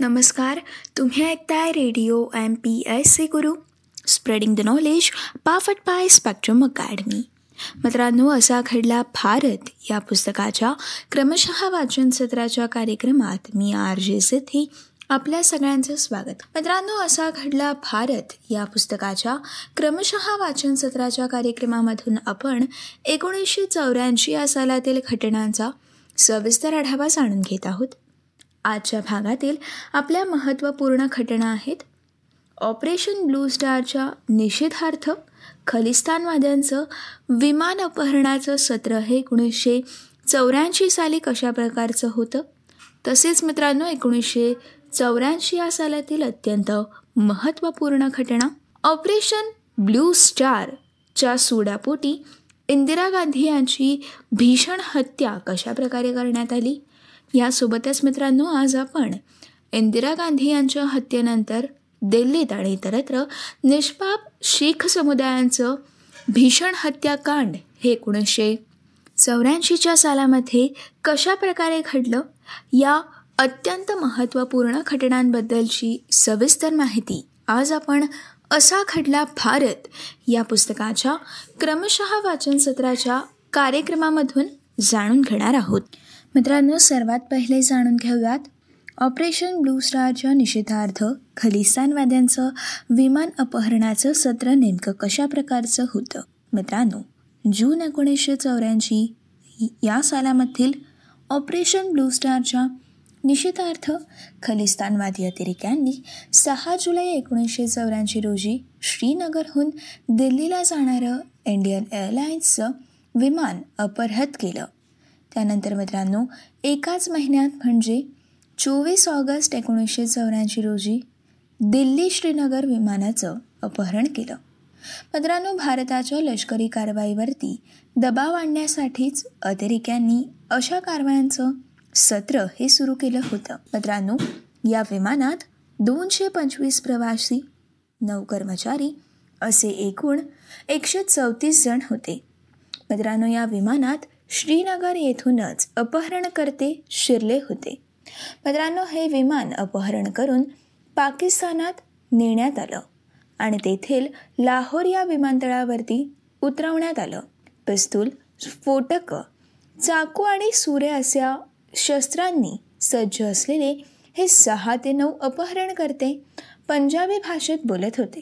नमस्कार तुम्ही ऐकताय radio M P S C Guru. Spreading the knowledge पाफट पाय स्पेक्ट्रम अकॅडमी मित्रांनो असा घडला भारत या पुस्तकाच्या क्रमशः वाचन सत्राच्या कार्यक्रमात मी आर जे सिद्धी आपल्या सगळ्यांचं स्वागत. मित्रांनो असा घडला भारत या पुस्तकाच्या क्रमशः वाचन सत्राच्या कार्यक्रमामधून आपण एकोणीसशे चौऱ्याऐंशी या सालातील घटनांचा सविस्तर आढावा जाणून घेत आहोत. आजच्या भागातील आपल्या महत्त्वपूर्ण घटना आहेत. ऑपरेशन ब्लू स्टारच्या निषेधार्थ खलिस्तानवाद्यांचं विमान अपहरणाचं सत्र हे एकोणीसशे चौऱ्याऐंशी साली कशा प्रकारचं होतं? तसेच मित्रांनो एकोणीसशे चौऱ्याऐंशी या सालातील अत्यंत महत्त्वपूर्ण घटना. ऑपरेशन ब्लू स्टारच्या सुडापोटी इंदिरा गांधी यांची भीषण हत्या कशा प्रकारे करण्यात आली? यासोबतच मित्रांनो आज आपण इंदिरा गांधी यांच्या हत्येनंतर दिल्लीत आणि इतरत्र निष्पाप शीख समुदायांचं भीषण हत्याकांड हे एकोणीसशे चौऱ्याऐंशीच्या सालामध्ये कशा प्रकारे घडलं या अत्यंत महत्त्वपूर्ण घटनांबद्दलची सविस्तर माहिती आज आपण असा घडला भारत या पुस्तकाच्या क्रमशः वाचन सत्राच्या कार्यक्रमामधून जाणून घेणार आहोत. मित्रांनो सर्वात पहिले जाणून घेऊयात. ऑपरेशन ब्लू स्टारच्या निषेधार्थ खलिस्तानवाद्यांचं विमान अपहरणाचं सत्र नेमकं कशा प्रकारचं होतं? मित्रांनो जून एकोणीसशे चौऱ्याऐंशी या सालामधील ऑपरेशन ब्लू स्टारच्या निषेधार्थ खलिस्तानवादी अतिरेक्यांनी सहा जुलै एकोणीसशे चौऱ्याऐंशी रोजी श्रीनगरहून दिल्लीला जाणारं इंडियन एअरलाइन्सचं विमान अपहृत केलं. त्यानंतर मित्रांनो एकाच महिन्यात म्हणजे चोवीस ऑगस्ट एकोणीसशे चौऱ्याऐंशी रोजी दिल्ली श्रीनगर विमानाचं अपहरण केलं. मित्रांनो भारताच्या लष्करी कारवाईवरती दबाव आणण्यासाठीच अतिरेक्यांनी अशा कारवायांचं सत्र हे सुरू केलं होतं. मित्रांनो या विमानात दोनशे पंचवीस प्रवासी नऊ कर्मचारी असे एकूण एकशे चौतीस जण होते. मित्रांनो या विमानात श्रीनगर येथूनच अपहरणकर्ते शिरले होते. मित्रांनो हे विमान अपहरण करून पाकिस्तानात नेण्यात आलं आणि तेथील लाहोर या विमानतळावरती उतरवण्यात आलं. पिस्तूल स्फोटकं चाकू आणि सुरे अशा शस्त्रांनी सज्ज असलेले हे सहा ते नऊ अपहरणकर्ते पंजाबी भाषेत बोलत होते.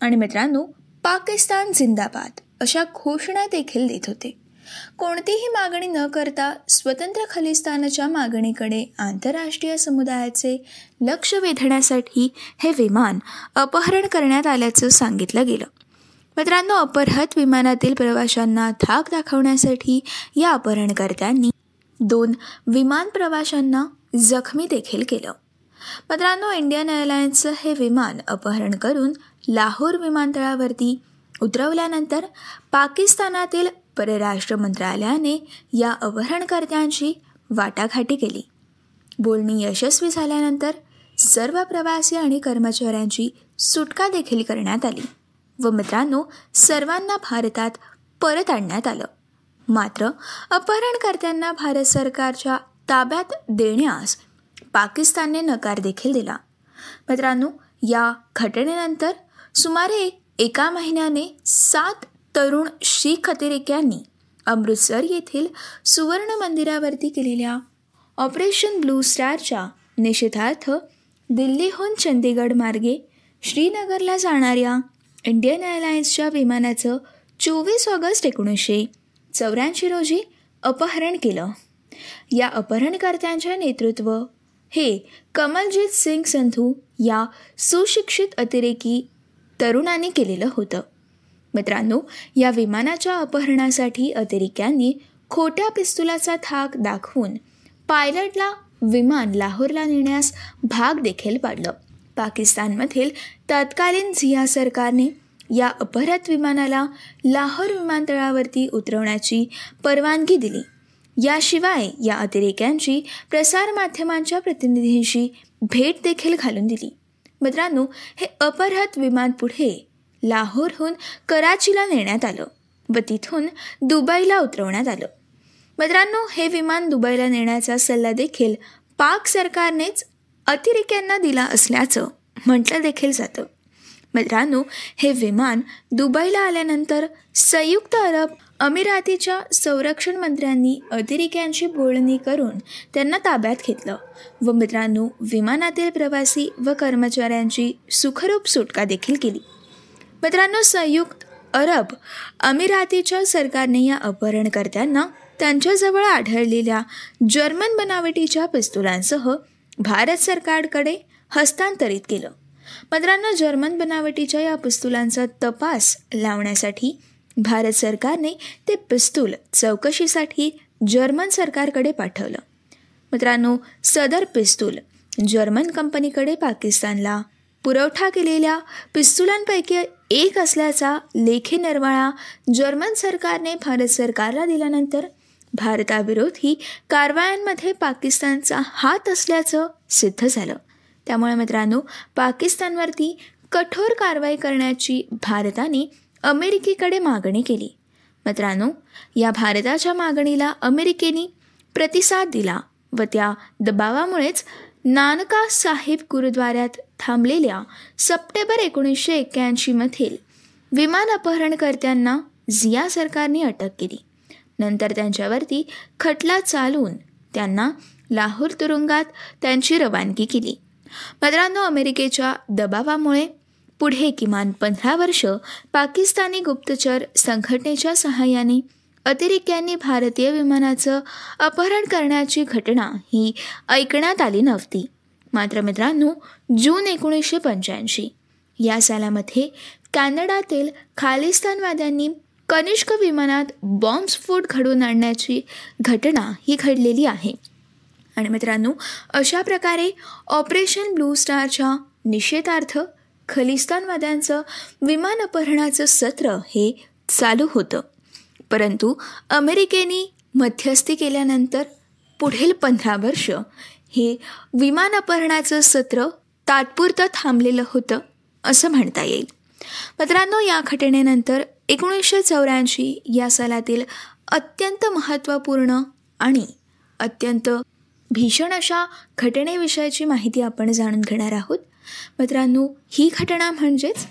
आणि मित्रांनो पाकिस्तान जिंदाबाद अशा घोषणा देखील देत होते. कोणतीही मागणी न करता स्वतंत्र खलिस्तानच्या मागणीकडे आंतरराष्ट्रीय समुदायाचे लक्ष वेधण्यासाठी हे विमान अपहरण करण्यात आल्याचं सांगितलं गेलं. मित्रांनो अपहृत विमानातील प्रवाशांना धाक दाखवण्यासाठी या अपहरणकर्त्यांनी दोन विमान प्रवाशांना जखमी देखील केलं. मित्रांनो इंडियन एअरलाइन्सचं हे विमान अपहरण करून लाहोर विमानतळावरती उतरवल्यानंतर पाकिस्तानातील परराष्ट्र मंत्रालयाने या अपहरणकर्त्यांची वाटाघाटी केली. बोलणी यशस्वी झाल्यानंतर सर्व प्रवासी आणि कर्मचाऱ्यांची सुटका देखील करण्यात आली व मित्रांनो सर्वांना भारतात परत आणण्यात आलं. मात्र अपहरणकर्त्यांना भारत सरकारच्या ताब्यात देण्यास पाकिस्तानने नकार देखील दिला. मित्रांनो या घटनेनंतर सुमारे एका महिन्याने सात तरुण शीख अतिरेक्यांनी अमृतसर येथील सुवर्ण मंदिरावरती केलेल्या ऑपरेशन ब्लू स्टारच्या निषेधार्थ दिल्लीहून चंदीगड मार्गे श्रीनगरला जाणाऱ्या इंडियन एअरलाइन्सच्या विमानाचं चोवीस ऑगस्ट एकोणीसशे चौऱ्याऐंशी रोजी अपहरण केलं. या अपहरणकर्त्यांचे नेतृत्व हे कमलजीत सिंग संधू या सुशिक्षित अतिरेकी तरुणांनी केलेलं होतं. मित्रांनो या विमानाच्या अपहरणासाठी अतिरेक्यांनी खोट्या पिस्तुलाचा थाक दाखवून पायलटला विमान लाहोरला नेण्यास भाग देखील पाडलं. पाकिस्तानमधील तत्कालीन झिया सरकारने या अपहृत विमानाला लाहोर विमानतळावरती उतरवण्याची परवानगी दिली. याशिवाय या अतिरेक्यांची प्रसारमाध्यमांच्या प्रतिनिधींशी भेट देखील घालून दिली. मित्रांनो हे अपहृत विमान पुढे लाहोरहून कराचीला नेण्यात आलं व तिथून दुबईला उतरवण्यात आलं. मित्रांनो हे विमान दुबईला नेण्याचा सल्ला देखील पाक सरकारनेच अतिरेक्यांना दिला असल्याचं म्हटलं देखील जातं. मित्रांनो हे विमान दुबईला आल्यानंतर संयुक्त अरब अमिरातीच्या संरक्षण मंत्र्यांनी अतिरेक्यांशी बोलणी करून त्यांना ताब्यात घेतलं व मित्रांनो विमानातील प्रवासी व कर्मचाऱ्यांची सुखरूप सुटका देखील केली. मित्रांनो संयुक्त अरब अमिरातीच्या सरकारने या अपहरणकर्त्यांना त्यांच्याजवळ आढळलेल्या जर्मन बनावटीच्या पिस्तुलांसह भारत सरकारकडे हस्तांतरित केलं. मित्रांनो जर्मन बनावटीच्या या पिस्तुलांचा तपास लावण्यासाठी भारत सरकारने ते पिस्तूल चौकशीसाठी जर्मन सरकारकडे पाठवलं. मित्रांनो सदर पिस्तूल जर्मन कंपनीकडे पाकिस्तानला पुरवठा केलेल्या पिस्तुलांपैकी एक असल्याचा लेखी निर्वाळा जर्मन सरकारने भारत सरकारला दिल्यानंतर भारताविरोधी कारवायांमध्ये पाकिस्तानचा हात असल्याचं सिद्ध झालं. त्यामुळे मित्रांनो पाकिस्तानवरती कठोर कारवाई करण्याची भारताने अमेरिकेकडे मागणी केली. मित्रांनो या भारताच्या मागणीला अमेरिकेने प्रतिसाद दिला व त्या दबावामुळेच नानका साहेब गुरुद्वाऱ्यात थांबलेल्या सप्टेंबर एकोणीसशे एक्क्याऐंशीमधील विमान अपहरणकर्त्यांना झिया सरकारने अटक केली. नंतर त्यांच्यावरती खटला चालवून त्यांना लाहोर तुरुंगात त्यांची रवानगी केली. मित्रांनो अमेरिकेच्या दबावामुळे पुढे किमान पंधरा वर्ष पाकिस्तानी गुप्तचर संघटनेच्या सहाय्याने अतिरेक्यांनी भारतीय विमानाचं अपहरण करण्याची घटना ही ऐकण्यात आली नव्हती. मात्र मित्रांनो जून एकोणीसशे पंच्याऐंशी. या सालामध्ये कॅनडातील खालिस्तानवाद्यांनी कनिष्क विमानात बॉम्बस्फोट घडवून आणण्याची घटना ही घडलेली आहे. आणि मित्रांनो अशा प्रकारे ऑपरेशन ब्लू स्टारच्या निषेधार्थ खलिस्तानवाद्यांचं विमान अपहरणाचं सत्र हे चालू होतं. परंतु अमेरिकेने मध्यस्थी केल्यानंतर पुढील पंधरा वर्ष हे विमान अपहरणाचं सत्र तात्पुरतं थांबलेलं होतं असं म्हणता येईल. मित्रांनो या घटनेनंतर एकोणीसशे चौऱ्याऐंशी या सालातील अत्यंत महत्त्वपूर्ण आणि अत्यंत भीषण अशा घटनेविषयीची माहिती आपण जाणून घेणार आहोत. मित्रांनो ही घटना म्हणजेच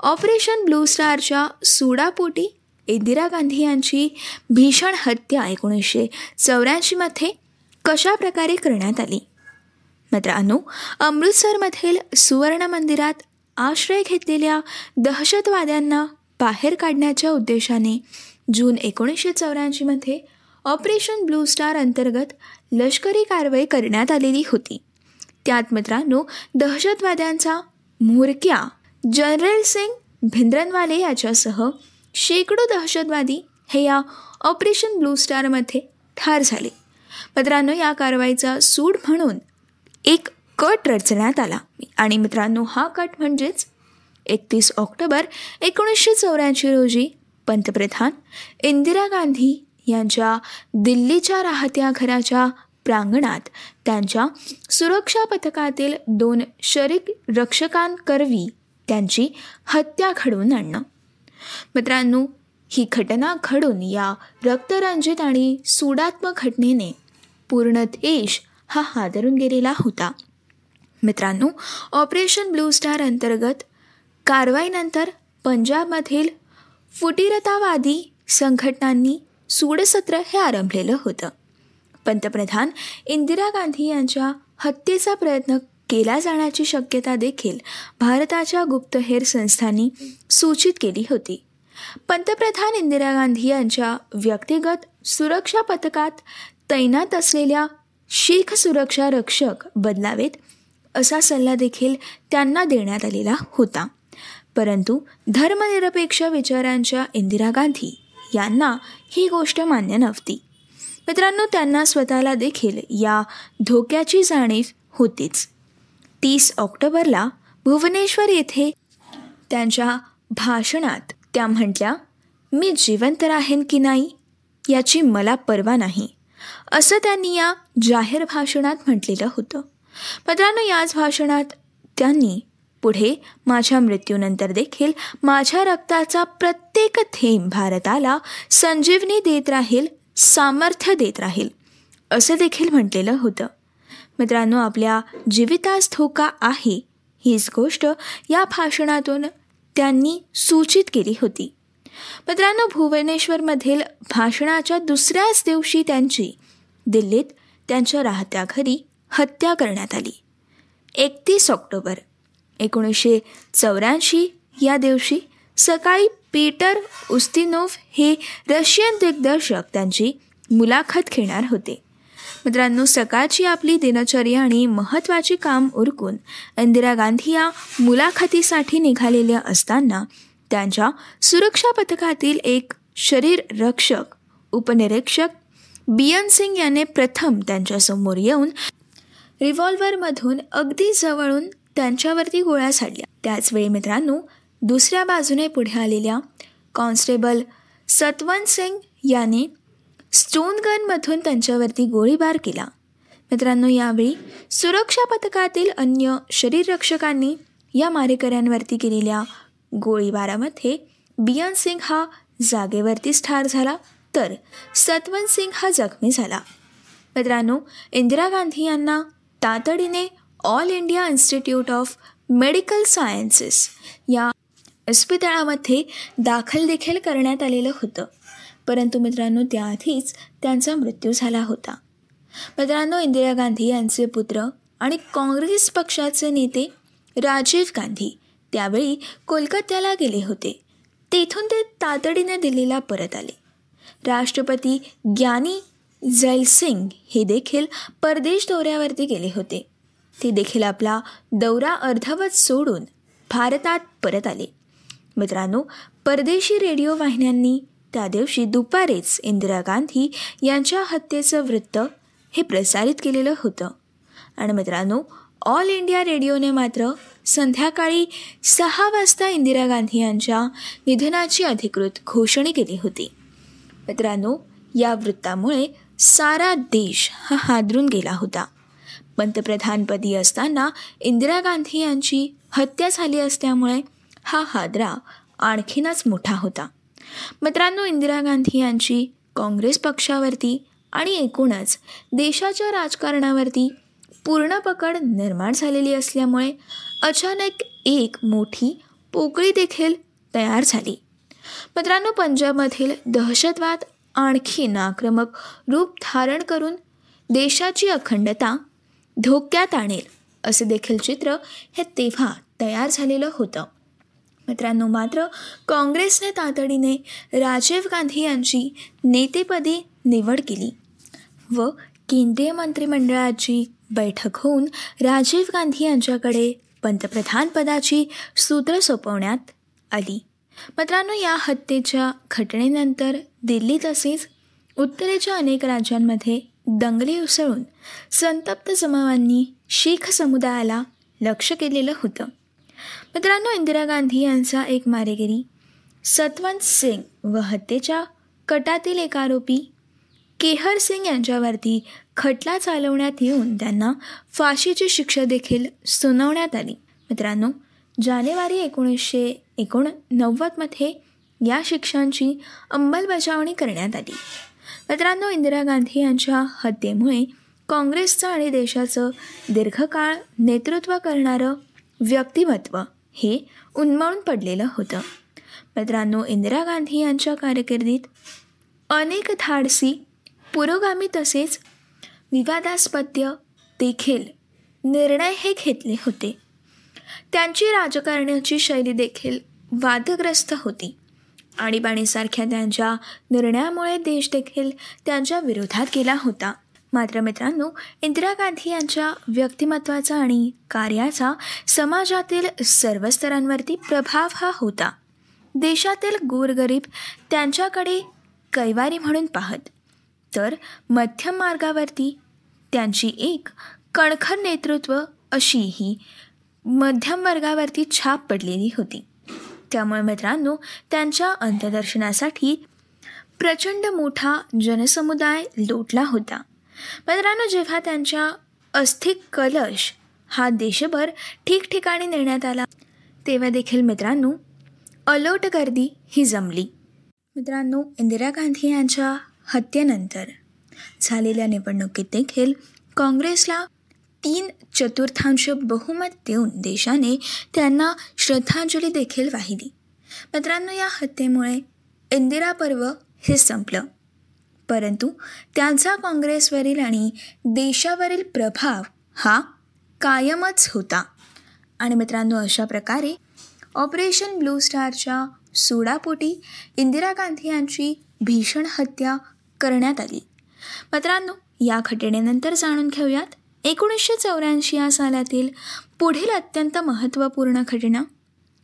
ऑपरेशन ब्लू स्टारच्या सुडापोटी इंदिरा गांधी यांची भीषण हत्या एकोणीसशे चौऱ्याऐंशीमध्ये कशा प्रकारे करण्यात आली? मित्रांनो अमृतसरमधील सुवर्ण मंदिरात आश्रय घेतलेल्या दहशतवाद्यांना बाहेर काढण्याच्या उद्देशाने जून एकोणीसशे चौऱ्याऐंशीमध्ये ऑपरेशन ब्लू स्टार अंतर्गत लष्करी कारवाई करण्यात आलेली होती. त्यात मित्रांनो दहशतवाद्यांचा म्होरक्या जनरल सिंग भिंद्रनवाले याच्यासह शेकडो दहशतवादी हे या ऑपरेशन ब्लू स्टारमध्ये ठार झाले. मित्रांनो या कारवाईचा सूड म्हणून एक कट रचण्यात आला. आणि मित्रांनो हा कट म्हणजेच एकतीस ऑक्टोबर एकोणीसशे चौऱ्याऐंशी रोजी पंतप्रधान इंदिरा गांधी यांच्या दिल्लीच्या राहत्या घराच्या प्रांगणात त्यांच्या सुरक्षा पथकातील दोन शरीक रक्षकांकरवी त्यांची हत्या घडवून आणणं. मित्रांनो ही घटना घडून या रक्तरंजित आणि सुडात्मक घटनेने पूर्ण देश हा हादरून गेलेला होता. मित्रांनो ऑपरेशन ब्लू स्टार अंतर्गत कारवाईनंतर पंजाबमधील फुटीरतावादी संघटनांनी सूडसत्र हे आरंभलेलं होतं. पंतप्रधान इंदिरा गांधी यांच्या हत्येचा प्रयत्न केला जाण्याची शक्यता देखील भारताच्या गुप्तहेर संस्थांनी सूचित केली होती. पंतप्रधान इंदिरा गांधी यांच्या व्यक्तिगत सुरक्षा पथकात तैनात असलेल्या शीख सुरक्षा रक्षक बदलावेत असा सल्ला देखील त्यांना देण्यात आलेला होता. परंतु धर्मनिरपेक्ष विचारांच्या इंदिरा गांधी यांना ही गोष्ट मान्य नव्हती. मित्रांनो त्यांना स्वतःला देखील या धोक्याची जाणीव होतीच. तीस ऑक्टोबरला भुवनेश्वर येथे त्यांच्या भाषणात त्या म्हटल्या मी जिवंत राहेन की नाही? याची मला पर्वा नाही. असं त्यांनी या जाहीर भाषणात म्हटलेलं होतं. मित्रांनो याच भाषणात त्यांनी पुढे माझ्या मृत्यूनंतर देखील माझ्या रक्ताचा प्रत्येक थेंब भारताला संजीवनी देत राहील सामर्थ्य देत राहील असं देखील म्हटलेलं होतं. मित्रांनो आपल्या जीवितास धोका आहे हीच गोष्ट या भाषणातून त्यांनी सूचित केली होती. मित्रांनो भुवनेश्वरमधील भाषणाच्या दुसऱ्याच दिवशी त्यांची दिल्लीत त्यांच्या राहत्या घरी हत्या करण्यात आली. एकतीस ऑक्टोबर एकोणीसशे चौऱ्याऐंशी या दिवशी सकाळी पीटर उस्तिनोफ हे रशियन दिग्दर्शक त्यांची मुलाखत घेणार होते. मित्रांनो सकाळची आपली दिनचर्या आणि महत्त्वाची काम उरकून इंदिरा गांधी या मुलाखतीसाठी निघालेल्या असताना त्यांच्या सुरक्षा पथकातील एक शरीर रक्षक उपनिरीक्षक बियन सिंग याने प्रथम त्यांच्यासमोर येऊन रिव्हॉल्व्हरमधून अगदी जवळून त्यांच्यावरती गोळ्या साडल्या त्याचवेळी मित्रांनो दुसऱ्या बाजूने पुढे आलेल्या कॉन्स्टेबल सतवंत सिंग याने स्टोन गनमधून त्यांच्यावरती गोळीबार केला. मित्रांनो यावेळी सुरक्षा पथकातील अन्य शरीररक्षकांनी या मारेकऱ्यांवरती केलेल्या गोळीबारामध्ये बियान सिंग हा जागेवरतीच ठार झाला तर सतवंत सिंग हा जखमी झाला. मित्रांनो इंदिरा गांधी यांना तातडीने All India Institute of Medical Sciences या इस्पितळामध्ये दाखल देखील करण्यात आलेलं होतं. परंतु मित्रांनो त्याआधीच त्यांचा मृत्यू झाला होता. मित्रांनो इंदिरा गांधी यांचे पुत्र आणि काँग्रेस पक्षाचे नेते राजीव गांधी त्यावेळी कोलकात्याला गेले होते. तेथून ते तातडीने दिल्लीला परत आले. राष्ट्रपती ज्ञानी जैलसिंग हे देखील परदेश दौऱ्यावरती गेले होते. ते देखील आपला दौरा अर्धवत सोडून भारतात परत आले. मित्रांनो परदेशी रेडिओ वाहिन्यांनी त्या दिवशी दुपारीच इंदिरा गांधी यांच्या हत्येचं वृत्त हे प्रसारित केलेलं होतं. आणि मित्रांनो ऑल इंडिया रेडिओने मात्र संध्याकाळी सहा वाजता इंदिरा गांधी यांच्या निधनाची अधिकृत घोषणा केली होती. मित्रांनो या वृत्तामुळे सारा देश हा हादरून गेला होता. पंतप्रधानपदी असताना इंदिरा गांधी यांची हत्या झाली असल्यामुळे हा हादरा आणखीनच मोठा होता. मित्रांनो इंदिरा गांधी यांची काँग्रेस पक्षावरती आणि एकूणच देशाच्या राजकारणावरती पूर्ण पकड निर्माण झालेली असल्यामुळे अचानक एक मोठी पोकळी देखील तयार झाली. मित्रांनो पंजाबमधील दहशतवाद आणखी आक्रमक रूप धारण करून देशाची अखंडता धोक्यात आणेल असे देखील चित्र हे तेव्हा तयार झालेलं होतं. मित्रांनो मात्र काँग्रेसने तातडीने राजीव गांधी यांची नेतेपदी निवड केली व केंद्रीय मंत्रिमंडळाची बैठक होऊन राजीव गांधी यांच्याकडे पंतप्रधानपदाची सूत्र सोपवण्यात आली. मित्रांनो या हत्येच्या घटनेनंतर दिल्ली तसेच उत्तरेच्या अनेक राज्यांमध्ये दंगली उसळून संतप्त जमावांनी शीख समुदायाला लक्ष केलेलं होतं. मित्रांनो इंदिरा गांधी यांचा एक मारेगिरी सतवंत सिंग व हत्येच्या कटातील एक आरोपी केहर सिंग यांच्यावरती खटला चालवण्यात येऊन त्यांना फाशीची शिक्षा देखील सुनावण्यात आली. मित्रांनो जानेवारी एकोणीसशे एकोणनव्वदमध्ये या शिक्षांची अंमलबजावणी करण्यात आली. मित्रांनो इंदिरा गांधी यांच्या हत्येमुळे काँग्रेसचं आणि देशाचं दीर्घकाळ नेतृत्व करणारं व्यक्तिमत्व हे उन्मळून पडलेलं होतं. मित्रांनो इंदिरा गांधी यांच्या कारकिर्दीत अनेक धाडसी पुरोगामी तसेच विवादास्पद्य देखील निर्णय हे घेतले होते. त्यांची राजकारण्याची शैली देखील वादग्रस्त होती. आणीबाणीसारख्या त्यांच्या निर्णयामुळे देश देखील त्यांच्या विरोधात गेला होता. मात्र मित्रांनो इंदिरा गांधी यांच्या व्यक्तिमत्वाचा आणि कार्याचा समाजातील सर्व स्तरांवरती प्रभाव हा होता. देशातील गोरगरीब त्यांच्याकडे कैवारी म्हणून पाहत तर मध्यम मार्गावरती त्यांची एक कणखर नेतृत्व अशी ही मध्यम वर्गावरती छाप पडलेली होती. त्यामुळे मित्रांनो त्यांच्या अंत्यदर्शनासाठी प्रचंड मोठा जनसमुदाय लोटला होता. मित्रांनो जेव्हा त्यांच्या अस्थिक कलश हा देशभर ठिकठिकाणी नेण्यात आला तेव्हा देखील मित्रांनो अलोट गर्दी ही जमली. मित्रांनो इंदिरा गांधी यांच्या हत्येनंतर. झालेल्या निवडणुकीत देखील काँग्रेसला तीन चतुर्थांश बहुमत देऊन देशाने त्यांना श्रद्धांजली देखील वाहिली. मित्रांनो या हत्येमुळे इंदिरा पर्व हे संपलं. परंतु त्यांचा काँग्रेसवरील आणि देशावरील प्रभाव हा कायमच होता. आणि मित्रांनो अशा प्रकारे ऑपरेशन ब्लू स्टारच्या सोडापोटी इंदिरा गांधी यांची भीषण हत्या करण्यात आली. मित्रांनो या घटनेनंतर जाणून घेऊयात एकोणीसशे चौऱ्याऐंशी या सालातील पुढील अत्यंत महत्त्वपूर्ण घटना.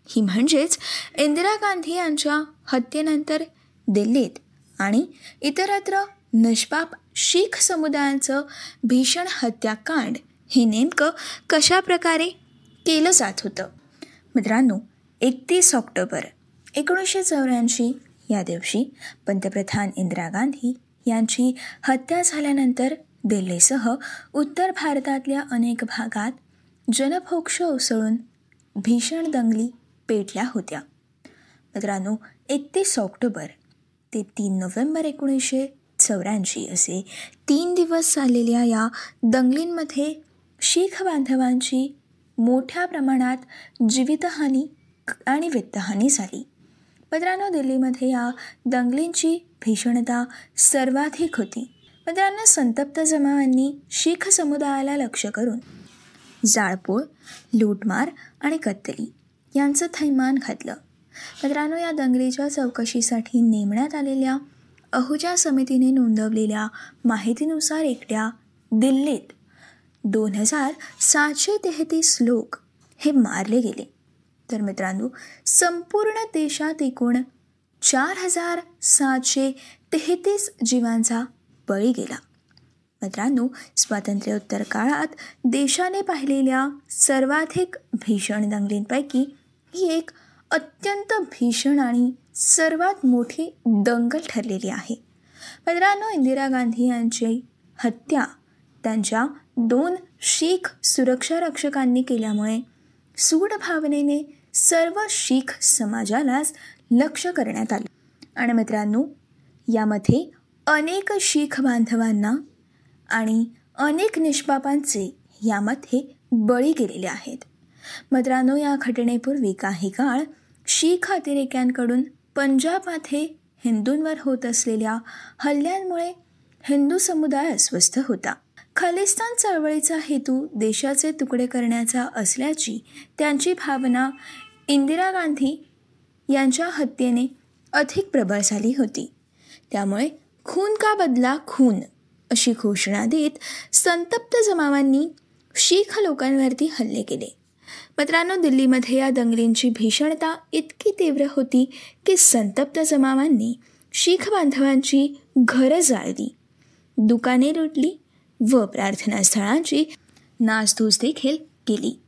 ही म्हणजेच इंदिरा गांधी यांच्या हत्येनंतर दिल्लीत आणि इतरत्र निष्पाप शीख समुदायाचं भीषण हत्याकांड हे नेमकं कशा प्रकारे केलं जात होतं? मित्रांनो एकतीस ऑक्टोबर एकोणीसशे चौऱ्याऐंशी या दिवशी पंतप्रधान इंदिरा गांधी यांची हत्या झाल्यानंतर दिल्लीसह उत्तर भारतातल्या अनेक भागात जनभोक्ष उसळून भीषण दंगली पेटल्या होत्या. मित्रांनो एकतीस ऑक्टोबर ते तीन नोव्हेंबर एकोणीसशे चौऱ्याऐंशी असे तीन दिवस चाललेल्या या दंगलींमध्ये शीख बांधवांची मोठ्या प्रमाणात जीवितहानी आणि वित्तहानी झाली. मित्रांनो दिल्लीमध्ये या दंगलींची भीषणता सर्वाधिक होती. मित्रांनो संतप्त जमावांनी शीख समुदायाला लक्ष करून जाळपोळ लूटमार आणि कत्तली यांचं थैमान घातलं. मित्रांनो या दंगलीच्या चौकशीसाठी नेमण्यात आलेल्या अहुजा समितीने नोंदवलेल्या माहितीनुसार एकट्या दिल्लीत दोन हजार सातशे तेहतीस लोक हे मारले गेले. तर मित्रांनो संपूर्ण देशात एकूण चार हजार सातशे तेहतीस जीवांचा बळी गेला. मित्रांनो स्वातंत्र्योत्तर काळात देशाने पाहिलेल्या सर्वाधिक भीषण दंगलींपैकी ही एक अत्यंत भीषण आणि सर्वात मोठी दंगल ठरलेली आहे. मित्रांनो इंदिरा गांधी यांची हत्या त्यांच्या दोन शीख सुरक्षा रक्षकांनी केल्यामुळे सूड भावनेने सर्व शीख समाजालाच लक्ष करण्यात आलं. आणि मित्रांनो यामध्ये अनेक शीख बांधवांना आणि अनेक निष्पापांचे यामध्ये बळी गेलेले आहेत. मित्रांनो या घटनेपूर्वी काही काळ शीख अतिरेक्यांकडून पंजाबमध्ये हिंदूंवर होत असलेल्या हल्ल्यांमुळे हिंदू समुदाय अस्वस्थ होता. खालिस्तान चळवळीचा हेतू देशाचे तुकडे करण्याचा असल्याची त्यांची भावना इंदिरा गांधी यांच्या हत्येने अधिक प्रबळ झाली होती. त्यामुळे खून का बदला खून अशी घोषणा देत संतप्त जमावांनी शीख लोकांवरती हल्ले केले. मित्रांनो दिल्लीमध्ये या दंगलींची भीषणता इतकी तीव्र होती की संतप्त जमावांनी शीख बांधवांची घरं जाळली. दुकाने लुटली व प्रार्थनास्थळांची नासधूस देखील केली.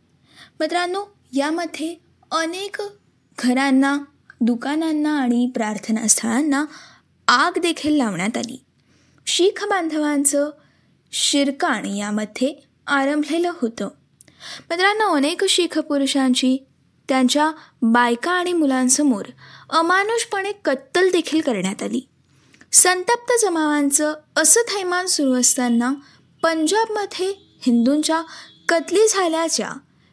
मित्रांनो यामध्ये अनेक घरांना दुकानांना आणि प्रार्थनास्थळांना आग देखील लावण्यात आली. शीख बांधवांचं शिरकाण यामध्ये आरंभलेलं होतं. मित्रांनो अनेक शीख पुरुषांची त्यांच्या बायका आणि मुलांसमोर अमानुषपणे कत्तल देखील करण्यात आली. संतप्त जमावांचं असं थैमान सुरू असताना पंजाबमध्ये हिंदूंच्या कतली झाल्याच्या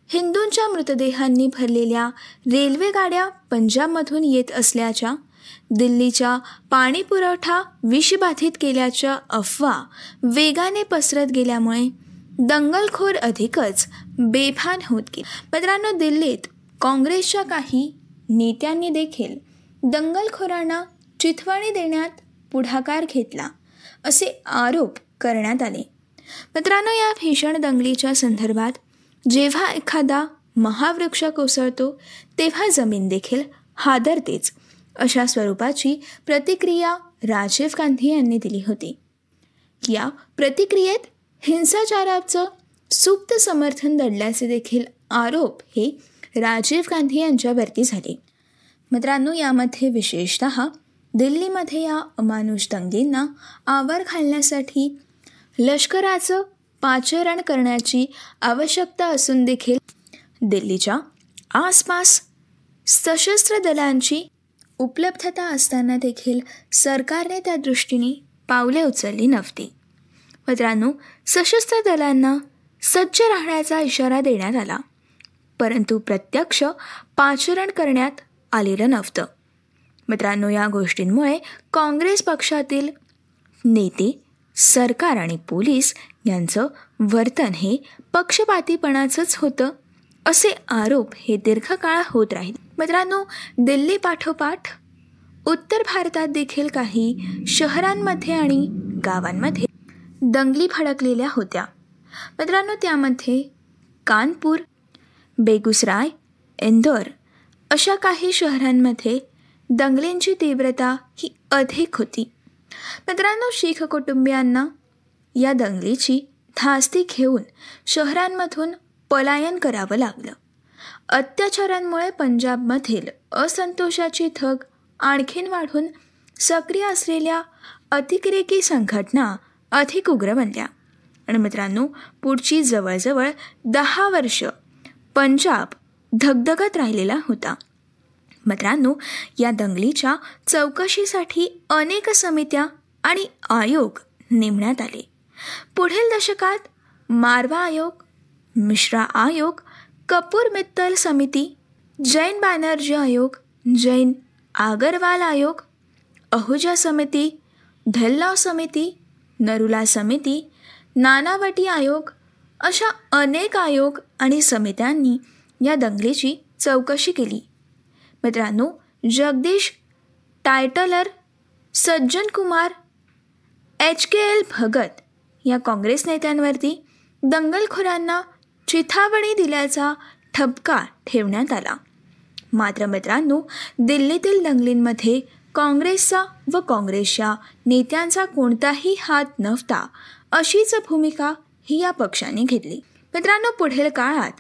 हिंदूंच्या मृतदेहांनी भरलेल्या रेल्वेगाड्या पंजाबमधून येत असल्याच्या दिल्लीच्या पाणीपुरवठा विषबाधित केल्याच्या अफवा वेगाने पसरत गेल्यामुळे दंगलखोर अधिकच बेभान होत गेले. मित्रांनो दिल्लीत काँग्रेसच्या काही नेत्यांनी देखील दंगलखोरांना चिथवणी देण्यात पुढाकार घेतला असे आरोप करण्यात आले. मित्रांनो या भीषण दंगलीच्या संदर्भात जेव्हा एखादा महावृक्ष कोसळतो तेव्हा जमीन देखील हादरतेच अशा स्वरूपाची प्रतिक्रिया राजीव गांधी यांनी दिली होती. या प्रतिक्रियेत हिंसाचाराचं सुप्त समर्थन दडल्याचे देखील आरोप हे राजीव गांधी यांच्यावरती झाले. मित्रांनो यामध्ये विशेषत दिल्लीमध्ये या अमानुष दंगलींना आवर घालण्यासाठी लष्कराचं पाचरण करण्याची आवश्यकता असून देखील दिल्लीच्या आसपास सशस्त्र दलांची उपलब्धता असताना देखील सरकारने त्या दृष्टीने पावले उचलली नव्हती. मित्रांनो सशस्त्र दलांना सज्ज राहण्याचा इशारा देण्यात आला. परंतु प्रत्यक्ष पाचरण करण्यात आलेलं नव्हतं. मित्रांनो या गोष्टींमुळे काँग्रेस पक्षातील नेते सरकार आणि पोलीस यांचं वर्तन हे पक्षपातीपणाचंच होतं. असे आरोप हे दीर्घकाळ होत राहील. मित्रांनो दिल्ली पाठोपाठ उत्तर भारतात देखील काही शहरांमध्ये आणि गावांमध्ये दंगली फडकलेल्या होत्या. मित्रांनो त्यामध्ये कानपूर बेगुसराय इंदोर अशा काही शहरांमध्ये दंगलींची तीव्रता ही अधिक होती. मित्रांनो शीख कुटुंबियांना या दंगलीची धास्ती घेऊन शहरांमधून पलायन करावं लागलं. अत्याचारांमुळे पंजाबमधील असंतोषाची थग आणखीन वाढून सक्रिय असलेल्या अतिक्रेकी संघटना अधिक उग्र बनल्या. आणि मित्रांनो पुढची जवळजवळ दहा वर्ष पंजाब धगधगत राहिलेला होता. मित्रांनो या दंगलीच्या चौकशीसाठी अनेक समित्या आणि आयोग नेमण्यात आले. पुढील दशकात मारवा आयोग मिश्रा आयोग कपूर मित्तल समिती जैन बॅनर्जी आयोग जैन आगरवाल आयोग अहुजा समिती धल्लाव समिती नरुला समिती नानावटी आयोग अशा अनेक आयोग आणि समित्यांनी या दंगलीची चौकशी केली. मित्रांनो Jagdish Tytler Sajjan Kumar H K L Bhagat या काँग्रेस नेत्यांवरती दंगलखोरांना चिथावणी दिल्याचा ठपका ठेवण्यात आला. मात्र मित्रांनो दिल्लीतील दंगलींमध्ये काँग्रेसचा व काँग्रेसच्या नेत्यांचा कोणताही हात नव्हता अशीच भूमिका ही या पक्षाने घेतली. मित्रांनो पुढील काळात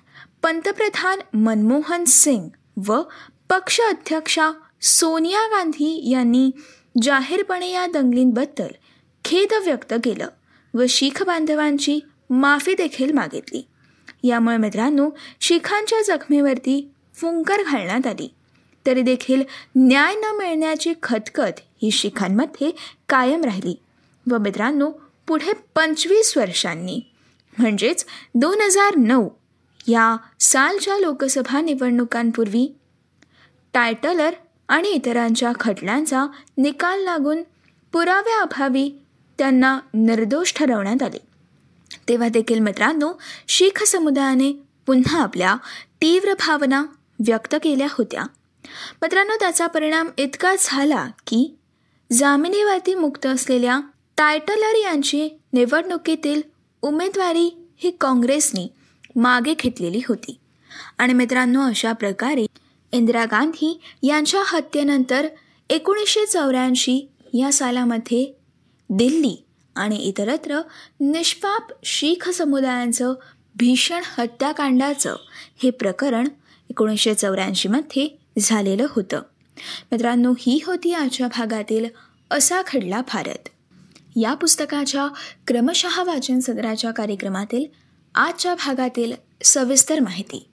पंतप्रधान मनमोहन सिंग व पक्ष अध्यक्षा सोनिया गांधी यांनी जाहीरपणे या दंगलींबद्दल खेद व्यक्त केलं व शीख बांधवांची माफी देखील मागितली. यामुळे मित्रांनो शिखांच्या जखमेवरती फुंकर घालण्यात आली. तरी देखील न्याय न मिळण्याची खतखत ही शिखांमध्ये कायम राहिली. व मित्रांनो पुढे पंचवीस वर्षांनी म्हणजेच दोन हजार नऊ या सालच्या लोकसभा निवडणुकांपूर्वी टायटलर आणि इतरांच्या खटल्यांचा निकाल लागून पुराव्याअभावी त्यांना निर्दोष ठरवण्यात आले. तेव्हा देखील मित्रांनो शीख समुदायाने पुन्हा आपल्या तीव्र भावना व्यक्त केल्या होत्या. मित्रांनो त्याचा परिणाम इतका झाला की जामिनीवरती मुक्त असलेल्या टायटलर यांची निवडणुकीतील उमेदवारी ही काँग्रेसने मागे घेतलेली होती. आणि मित्रांनो अशा प्रकारे इंदिरा गांधी यांच्या हत्येनंतर एकोणीसशे चौऱ्याऐंशी या सालामध्ये दिल्ली आणि इतरत्र निष्पाप शीख समुदायांचं भीषण हत्याकांडाचं हे प्रकरण एकोणीसशे चौऱ्याऐंशीमध्ये झालेलं होतं. मित्रांनो ही होती आजच्या भागातील असा खडला भारत. या पुस्तकाच्या क्रमशः वाचन सदराच्या कार्यक्रमातील आजच्या भागातील सविस्तर माहिती.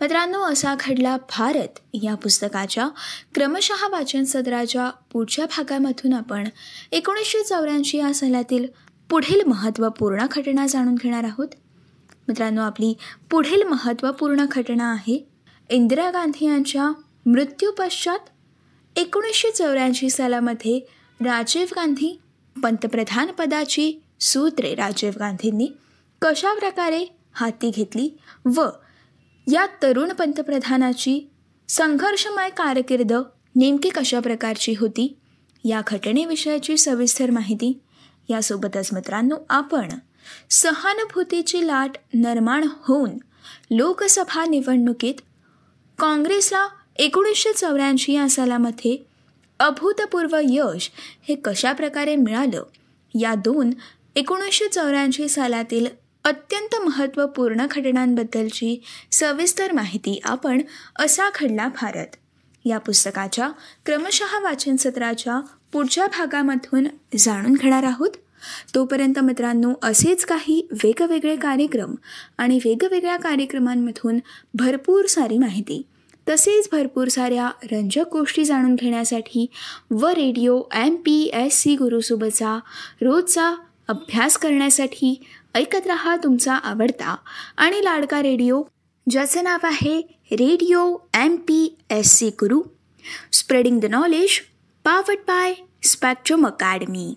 मित्रांनो असा घडला भारत. या पुस्तकाच्या क्रमशः वाचन सदराच्या पुढच्या भागामधून आपण एकोणीसशे चौऱ्याऐंशी या सालातील पुढील महत्त्वपूर्ण घटना जाणून घेणार आहोत. मित्रांनो आपली पुढील महत्त्वपूर्ण घटना आहे इंदिरा गांधी यांच्या मृत्यूपश्चात एकोणीसशे चौऱ्याऐंशी सालामध्ये राजीव गांधी पंतप्रधानपदाची सूत्रे राजीव गांधींनी कशाप्रकारे हाती घेतली व या तरुण पंतप्रधानाची संघर्षमय कारकीर्द नेमकी कशा प्रकारची होती या घटनेविषयाची सविस्तर माहिती यासोबतच मित्रांनो आपण सहानुभूतीची लाट निर्माण होऊन लोकसभा निवडणुकीत काँग्रेसला एकोणीसशे चौऱ्याऐंशी या सालामध्ये अभूतपूर्व यश हे कशा प्रकारे मिळालं? या दोन एकोणीसशे चौऱ्याऐंशी सालातील अत्यंत महत्त्वपूर्ण घटनांबद्दलची सविस्तर माहिती आपण असा घडला भारत. या पुस्तकाच्या क्रमशः वाचन सत्राच्या पुढच्या भागामधून जाणून घेणार आहोत. तोपर्यंत मित्रांनो असेच काही वेगवेगळे कार्यक्रम आणि वेगवेगळ्या कार्यक्रमांमधून भरपूर सारी माहिती तसेच भरपूर साऱ्या रंजक गोष्टी जाणून घेण्यासाठी व radio M P S C गुरुसोबतचा रोजचा अभ्यास करण्यासाठी ऐकत रहा तुमचा आवडता. आणि लाडका रेडिओ ज्याचं नाव आहे Radio M P S C Guru spreading the knowledge powered by Spectrum Academy